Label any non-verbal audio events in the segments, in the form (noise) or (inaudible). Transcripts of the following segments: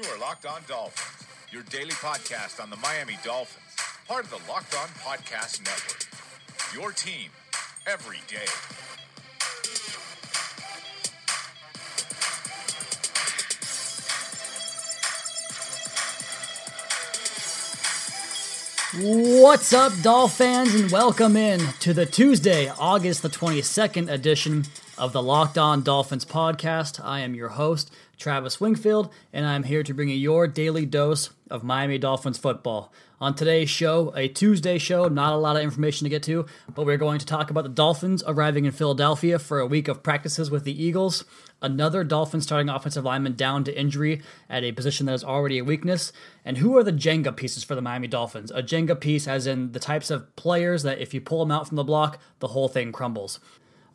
You are Locked On Dolphins, your daily podcast on the Miami Dolphins, part of the Locked On Podcast Network. Your team every day. What's up, Dolph fans, and welcome in to the Tuesday, August the 22nd edition of the Locked On Dolphins podcast. I am your host, Travis Wingfield, and I'm here to bring you your daily dose of Miami Dolphins football. On today's show, a Tuesday show, not a lot of information to get to, but we're going to talk about the Dolphins arriving in Philadelphia for a week of practices with the Eagles, another Dolphins starting offensive lineman down to injury at a position that is already a weakness, and who are the Jenga pieces for the Miami Dolphins? A Jenga piece, as in the types of players that if you pull them out from the block, the whole thing crumbles.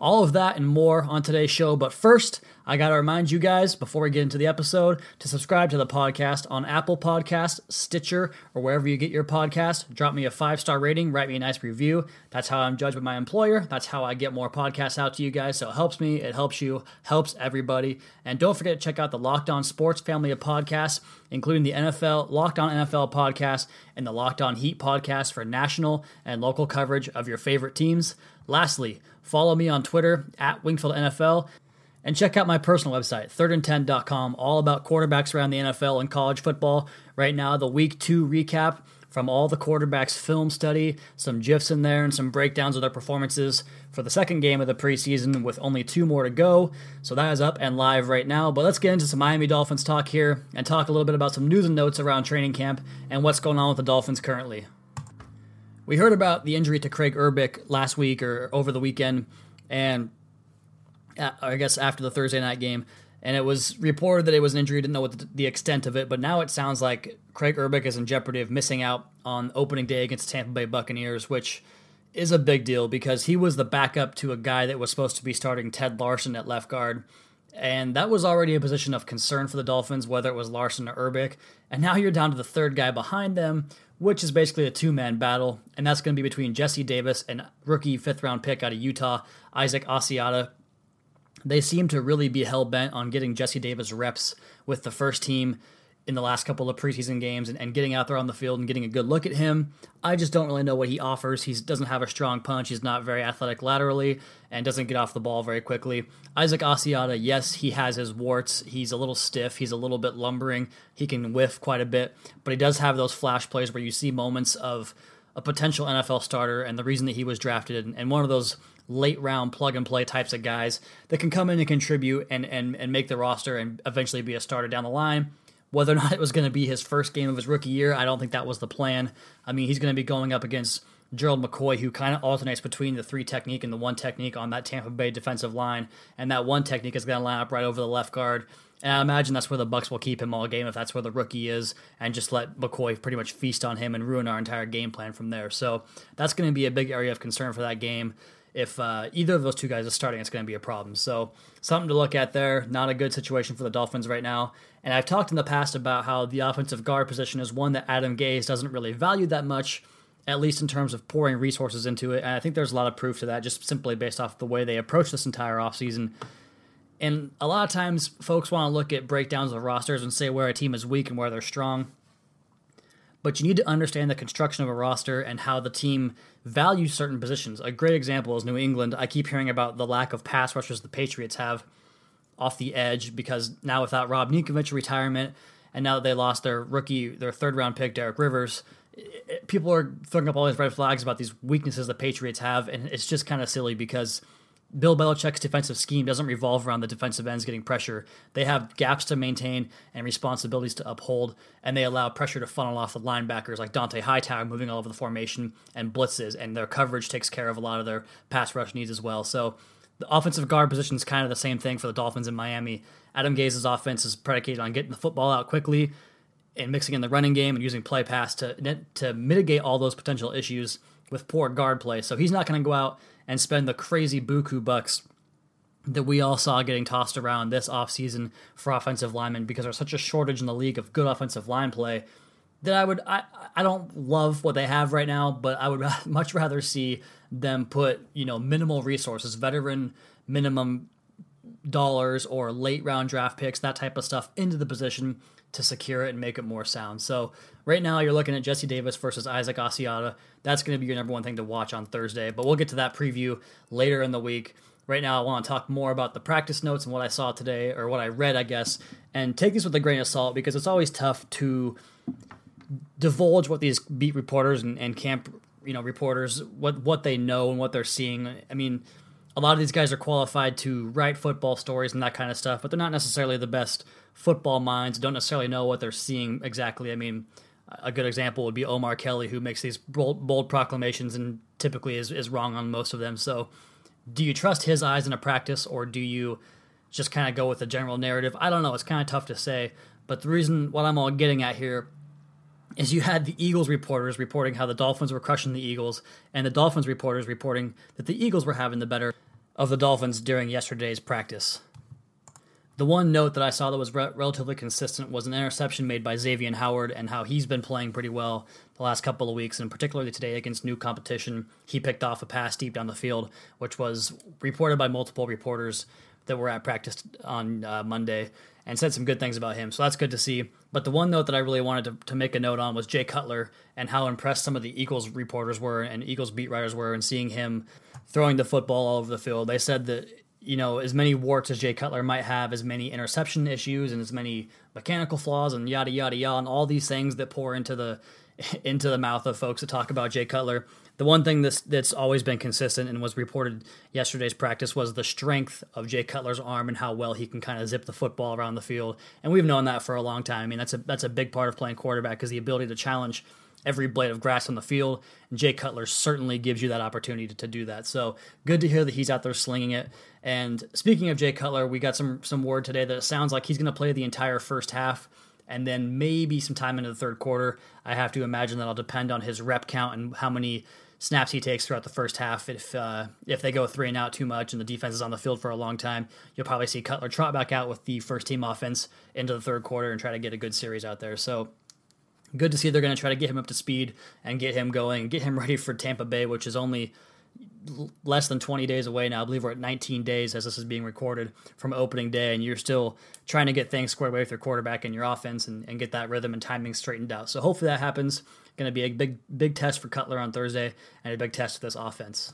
All of that and more on today's show. But first, I got to remind you guys before we get into the episode to subscribe to the podcast on Apple Podcast, Stitcher, or wherever you get your podcast. Drop me a five star rating, write me a nice review. That's how I'm judged by my employer. That's how I get more podcasts out to you guys. So it helps me, it helps you, helps everybody. And don't forget to check out the Locked On Sports family of podcasts, including the NFL, Locked On NFL podcast, and the Locked On Heat podcast for national and local coverage of your favorite teams. Lastly, follow me on Twitter at Wingfield NFL and check out my personal website, thirdand10.com, all about quarterbacks around the NFL and college football. Right now, the week two recap from all the quarterbacks' film study, some GIFs in there, and some breakdowns of their performances for the second game of the preseason with only two more to go. So that is up and live right now. But let's get into some Miami Dolphins talk here and talk a little bit about some news and notes around training camp and what's going on with the Dolphins currently. We heard about the injury to Craig Urbik last week or over the weekend, and uh, I guess after the Thursday night game, and it was reported that it was an injury. Didn't know what the, extent of it, but now it sounds like Craig Urbik is in jeopardy of missing out on opening day against the Tampa Bay Buccaneers, which is a big deal because he was the backup to a guy that was supposed to be starting Ted Larsen at left guard. And that was already a position of concern for the Dolphins, whether it was Larsen or Urbik. And now you're down to the third guy behind them, which is basically a two man battle. And that's going to be between Jesse Davis and rookie fifth round pick out of Utah, Isaac Asiata. They seem to really be hell bent on getting Jesse Davis reps with the first team in the last couple of preseason games and, and, getting out there on the field and getting a good look at him. I just don't really know what he offers. He doesn't have a strong punch. He's not very athletic laterally and doesn't get off the ball very quickly. Isaac Asiata, yes, he has his warts. He's a little stiff. He's a little bit lumbering. He can whiff quite a bit, but he does have those flash plays where you see moments of a potential NFL starter and the reason that he was drafted and, and one of those late round plug and play types of guys that can come in and contribute and, and, and make the roster and eventually be a starter down the line. Whether or (laughs) not it was going to be his first game of his rookie year, I don't think that was the plan. I mean, he's going to be going up against Gerald McCoy, who kind of alternates between the three technique and the one technique on that Tampa Bay defensive line, and that one technique is going to line up right over the left guard. And I imagine that's where the Bucks will keep him all game if that's where the rookie is, and just let McCoy pretty much feast on him and ruin our entire game plan from there. So that's going to be a big area of concern for that game if uh, either of those two guys are starting, it's going to be a problem. So something to look at there. Not a good situation for the Dolphins right now. And I've talked in the past about how the offensive guard position is one that Adam Gase doesn't really value that much, at least in terms of pouring resources into it. And I think there's a lot of proof to that, just simply based off the way they approach this entire offseason. And a lot of times, folks want to look at breakdowns of rosters and say where a team is weak and where they're strong but you need to understand the construction of a roster and how the team values certain positions. A great example is New England. I keep hearing about the lack of pass rushers the Patriots have off the edge because now without Rob Ninkovich retirement, and now that they lost their rookie, their third round pick, Derek Rivers, people are throwing up all these red flags about these weaknesses the Patriots have, and it's just kind of silly because Bill Belichick's defensive scheme doesn't revolve around the defensive ends getting pressure. They have gaps to maintain and responsibilities to uphold, and they allow pressure to funnel off the linebackers like Dont'a Hightower moving all over the formation and blitzes, and their coverage takes care of a lot of their pass rush needs as well. So the offensive guard position is kind of the same thing for the Dolphins in Miami. Adam Gase's offense is predicated on getting the football out quickly and mixing in the running game and using play pass to to mitigate all those potential issues with poor guard play. So he's not going to go out and spend the crazy buku bucks that we all saw getting tossed around this offseason for offensive linemen because there's such a shortage in the league of good offensive line play that I would I, I don't love what they have right now, but I would (laughs) much rather see them put, you know, minimal resources, veteran minimum dollars or late round draft picks, that type of stuff into the position to secure it and make it more sound. So right now you're looking at Jesse Davis versus Isaac Asiata. That's going to be your number one thing to watch on Thursday, but we'll get to that preview later in the week. Right now I want to talk more about the practice notes and what I saw today or what I read, I guess, and take this with a grain of salt because it's always tough to divulge what these beat reporters and, and camp you know reporters what what they know and what they're seeing. I mean, a lot of these guys are qualified to write football stories and that kind of stuff, but they're not necessarily the best football minds don't necessarily know what they're seeing exactly. I mean, a good example would be Omar Kelly, who makes these bold, bold proclamations and typically is, is wrong on most of them. So, do you trust his eyes in a practice or do you just kind of go with the general narrative? I don't know. It's kind of tough to say. But the reason, what I'm all getting at here is you had the Eagles reporters reporting how the Dolphins were crushing the Eagles, and the Dolphins reporters reporting that the Eagles were having the better of the Dolphins during yesterday's practice. The one note that I saw that was re- relatively consistent was an interception made by Xavier Howard and how he's been playing pretty well the last couple of weeks, and particularly today against new competition. He picked off a pass deep down the field, which was reported by multiple reporters that were at practice on uh, Monday and said some good things about him. So that's good to see. But the one note that I really wanted to, to make a note on was Jay Cutler and how impressed some of the Eagles reporters were and Eagles beat writers were and seeing him throwing the football all over the field. They said that you know, as many warts as Jay Cutler might have, as many interception issues and as many mechanical flaws and yada yada yada, and all these things that pour into the (laughs) into the mouth of folks that talk about Jay Cutler. The one thing that's that's always been consistent and was reported yesterday's practice was the strength of Jay Cutler's arm and how well he can kind of zip the football around the field. And we've known that for a long time. I mean, that's a that's a big part of playing quarterback is the ability to challenge every blade of grass on the field. And Jay Cutler certainly gives you that opportunity to, to, do that. So good to hear that he's out there slinging it. And speaking of Jay Cutler, we got some some word today that it sounds like he's going to play the entire first half and then maybe some time into the third quarter. I have to imagine that I'll depend on his rep count and how many snaps he takes throughout the first half. If uh, if they go three and out too much and the defense is on the field for a long time, you'll probably see Cutler trot back out with the first team offense into the third quarter and try to get a good series out there. So good to see they're going to try to get him up to speed and get him going, get him (laughs) ready for Tampa Bay, which is only less than 20 days away now. I believe we're at 19 days as this is being recorded from opening day, and you're still trying to get things squared away with your quarterback and your offense and, and get that rhythm and timing straightened out. So hopefully that happens. Going to be a big, big test for Cutler on Thursday and a big test for this offense.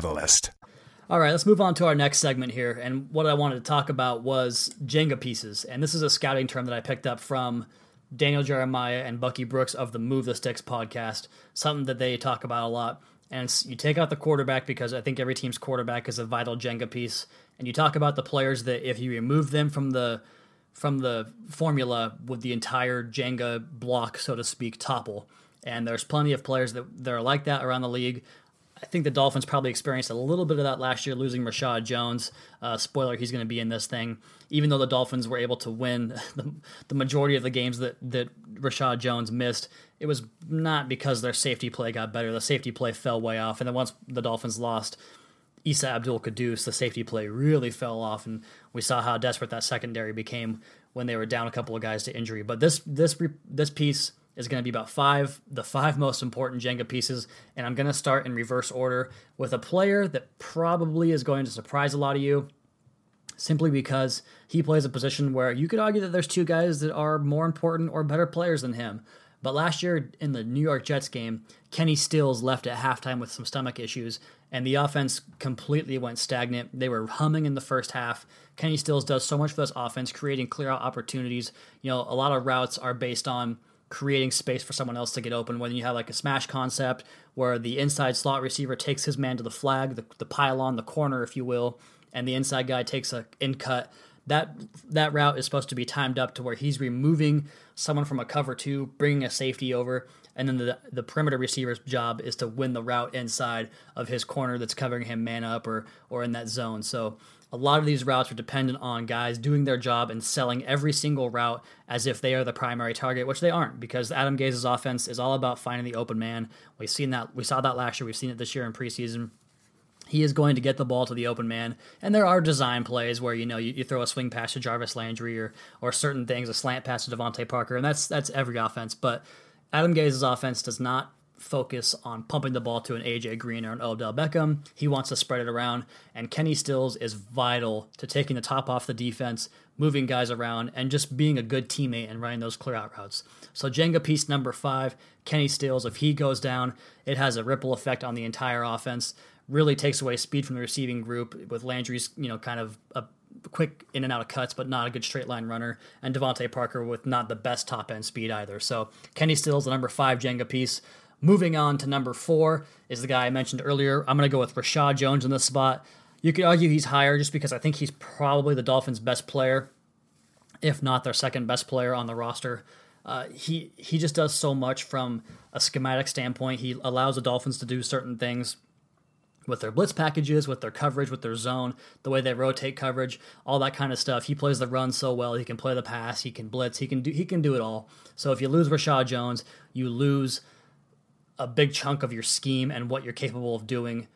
Catalyst. All right, let's move on to our next segment here. And what I wanted to talk about was Jenga pieces. And this is a scouting term that I picked up from Daniel Jeremiah and Bucky Brooks of the Move the Sticks podcast, something that they talk about a lot. And you take out the quarterback because I think every team's quarterback is a vital Jenga piece. And you talk about the players that if you remove them from the from the formula, would the entire Jenga block, so to speak, topple? And there's plenty of players that, that are like that around the league. I think the Dolphins probably experienced a little bit of that last year, losing Reshad Jones. Uh, spoiler, he's going to be in this thing. Even though the Dolphins were able to win (laughs) the, the, majority of the games that, that Reshad Jones missed, it was not because their safety play got better. The safety play fell way off. And then once the Dolphins lost Isa Abdul Quddus, the safety play really fell off. And we saw how desperate that secondary became when they were down a couple of guys to injury. But this this this piece is going to be about five, the five most important Jenga pieces. And I'm going to start in reverse order with a player that probably is going to surprise a lot of you simply because he plays a position where you could argue that there's two guys that are more important or better players than him. But last year in the New York Jets game, Kenny Stills left at halftime with some stomach issues, and the offense completely went stagnant. They were humming in the first half. Kenny Stills does so much for this offense, creating clear out opportunities. You know, a lot of routes are based on creating space for someone else to get open. When you have like a smash concept where the inside slot receiver takes his man to the flag, the, the pylon, the corner, if you will, and the inside guy takes a in cut. That that route is supposed to be timed up to where he's removing someone from a cover two, bringing a safety over, and then the the perimeter receiver's job is to win the route inside of his corner that's covering him man up or or in that zone. So a lot of these routes are dependent on guys doing their job and selling every single route as if they are the primary target, which they aren't, because Adam Gase's offense is all about finding the open man. We've seen that we saw that last year, we've seen it this year in preseason he is going to get the ball to the open man. And there are design plays where you know you, you, throw a swing pass to Jarvis Landry or or certain things, a slant pass to DeVante Parker, and that's that's every offense. But Adam Gase's offense does not focus on pumping the ball to an AJ Green or an Odell Beckham. He wants to spread it around, and Kenny Stills is vital to taking the top off the defense, moving guys around, and just being a good teammate and running those clear out routes. So Jenga piece number five, Kenny Stills, if he goes down, it has a ripple effect on the entire offense really takes away speed from the receiving group with Landry's, you know, kind of a quick in and out of cuts, but not a good straight line runner, and DeVante Parker with not the best top end speed either. So Kenny Stills the number five Jenga piece. Moving on to number four is the guy I mentioned earlier. I'm going to go with Reshad Jones in this spot. You could argue he's higher just because I think he's probably the Dolphins' best player, if not their second best player on the roster. Uh, he he just does so much from a schematic standpoint. He allows the Dolphins to do certain things with their blitz packages, with their coverage, with their zone, the way they rotate coverage, all that kind of stuff. He plays the run so well. He can play the pass. He can blitz. He can do. He can do it all. So if you lose Reshad Jones, you lose a big chunk of your scheme and what you're capable of doing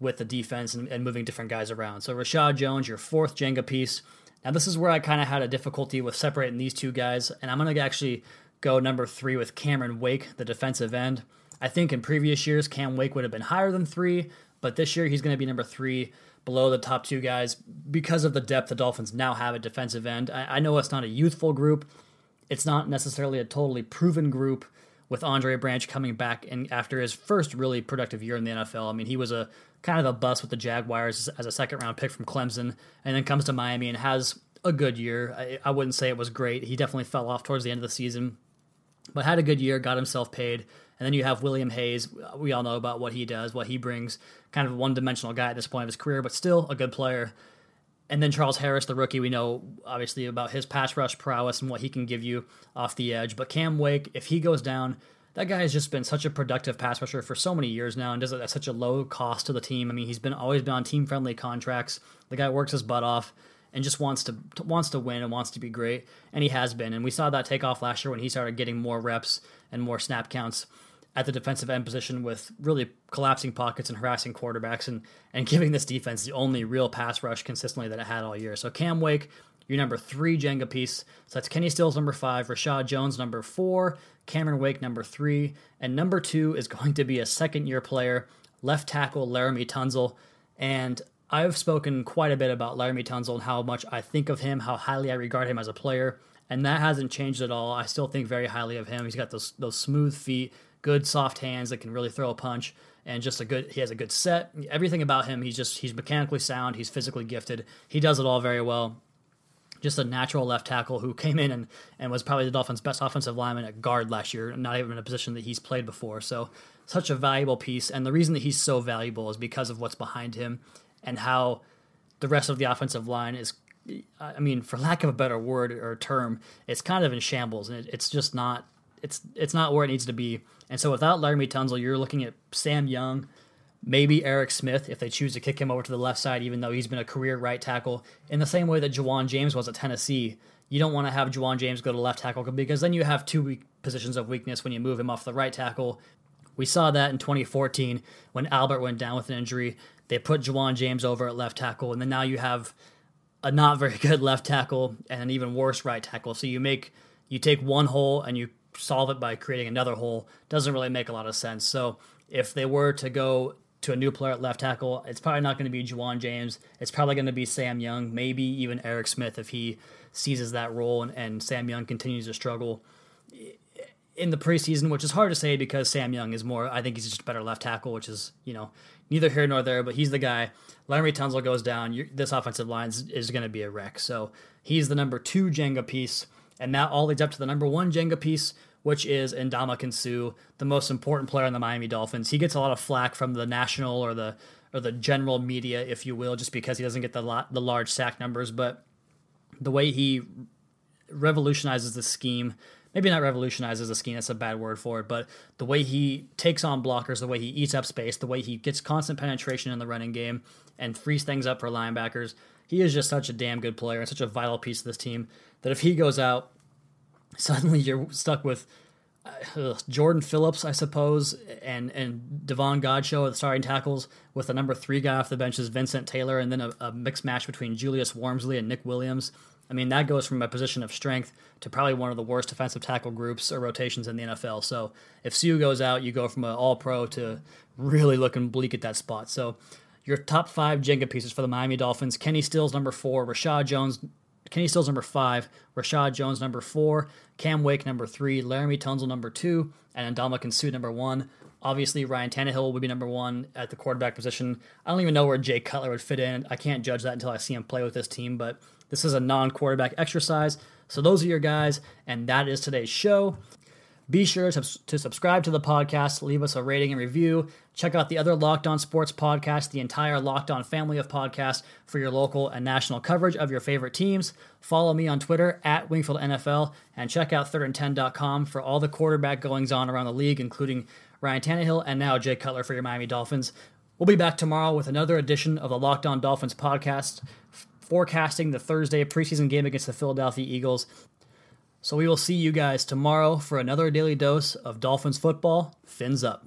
with the defense and, and moving different guys around. So Reshad Jones, your fourth Jenga piece. Now this is where I kind of had a difficulty with separating these two guys, and I'm gonna actually go number three with Cameron Wake, the defensive end. I think in previous years Cam Wake would have been higher than three, but this year, he's going to be number three below the top two guys because of the depth the Dolphins now have at defensive end. I, I know it's not a youthful group, it's not necessarily a totally proven group with Andre Branch coming back and after his first really productive year in the NFL. I mean, he was a kind of a bust with the Jaguars as a second round pick from Clemson, and then comes to Miami and has a good year. I, I wouldn't say it was great. He definitely fell off towards the end of the season, but had a good year, got himself paid. And then you have William Hayes. We all know about what he does, what he brings. Kind of a one dimensional guy at this point of his career, but still a good player. And then Charles Harris, the rookie, we know obviously about his pass rush prowess and what he can give you off the edge. But Cam Wake, if he goes down, that guy has just been such a productive pass rusher for so many years now and does it at such a low cost to the team. I mean, he's been always been on team friendly contracts. The guy works his butt off and just wants to wants to win and wants to be great, and he has been. And we saw that take off last year when he started getting more reps and more snap counts at the defensive end position with really collapsing pockets and harassing quarterbacks and, and giving this defense the only real pass rush consistently that it had all year. So Cam Wake, your number three Jenga piece. So that's Kenny Stills number five, Reshad Jones number four, Cameron Wake number three, and number two is going to be a second year player, left tackle Laremy Tunsil. And I've spoken quite a bit about Laremy Tunsil and how much I think of him, how highly I regard him as a player, and that hasn't changed at all. I still think very highly of him. He's got those those smooth feet, good soft hands that can really throw a punch and just a good he has a good set everything about him he's just he's mechanically sound he's physically gifted he does it all very well just a natural left tackle who came in and, and was probably the Dolphins' best offensive lineman at guard last year, not even in a position that he's played before. So, such a valuable piece. And the reason that he's so valuable is because of what's behind him and how the rest of the offensive line is, I mean, for lack of a better word or term, it's kind of in shambles. And it, it's just not it's it's not where it needs to be. And so without Laremy Tunsil, you're looking at Sam Young, maybe Eric Smith if they choose to kick him over to the left side, even though he's been a career right tackle. In the same way that Ja'Wuan James was at Tennessee, you don't want to have Ja'Wuan James go to left tackle because then you have two positions of weakness when you move him off the right tackle. We saw that in 2014 when Albert went down with an injury. They put Ja'Wuan James over at left tackle, and then now you have a not very (laughs) good left tackle and an even worse right tackle. So you make you take one hole and you solve it by creating another hole doesn't really make a lot of sense. So if they were to go to a new player at left tackle, it's probably not going to be Ja'Wuan James. It's probably going to be Sam Young, maybe even Eric Smith if he seizes that role and, and Sam Young continues to struggle in the preseason, which is hard to say because Sam Young is more, I think he's just a better left tackle, which is, you know, neither here nor there, but he's the guy. Laremy Tunsil goes down. this offensive line is, is going to be a wreck. So he's the number two Jenga piece. And that all leads up to the number one Jenga piece, which is Indama Suh, the most important player in the Miami Dolphins. He gets a lot of flack from the national or the or the general media, if you will, just because he doesn't get the lot, the large sack numbers. But the way he revolutionizes the scheme, maybe not revolutionizes the scheme, that's a bad word for it, but the way he takes on blockers, the way he eats up space, the way he gets constant penetration in the running game and frees things up for linebackers. He is just such a damn good player and such a vital piece of this team that if he goes out, (laughs) suddenly you're stuck with uh, Jordan Phillips, I suppose, and and Davon Godchaux at the starting tackles with the number three guy off the bench is Vincent Taylor, and then a, a mixed match between Julius Warmsley and Nick Williams. I mean, that goes from a position of strength to probably one of the worst defensive tackle groups or rotations in the NFL. So if Suh goes out, you go from an all pro to really looking bleak at that spot. So your top five Jenga pieces for the Miami Dolphins Kenny Stills, number four, Reshad Jones, Kenny Stills number five, Reshad Jones number four, Cam Wake number three, Laremy Tunsil number two, and Ndamukong Suh number one. Obviously, Ryan Tannehill would be number one at the quarterback position. I don't even know where Jay Cutler would fit in. I can't judge that until I see him play with this team, but this is a non quarterback exercise. So those are your guys, and that is today's show. Be sure to, subscribe to the podcast, leave us a rating and review. Check out the other Locked On Sports podcast, the entire Locked On family of podcasts for your local and national coverage of your favorite teams. Follow me on Twitter at Wingfield NFL and check out thirdand10.com for all the quarterback goings on around the league, including Ryan Tannehill and now Jay Cutler for your Miami Dolphins. We'll be back tomorrow with another edition of the Locked On Dolphins podcast, forecasting the Thursday preseason game against the Philadelphia Eagles. So we will see you guys tomorrow for another daily dose of Dolphins football. Fins up.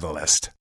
Catalyst.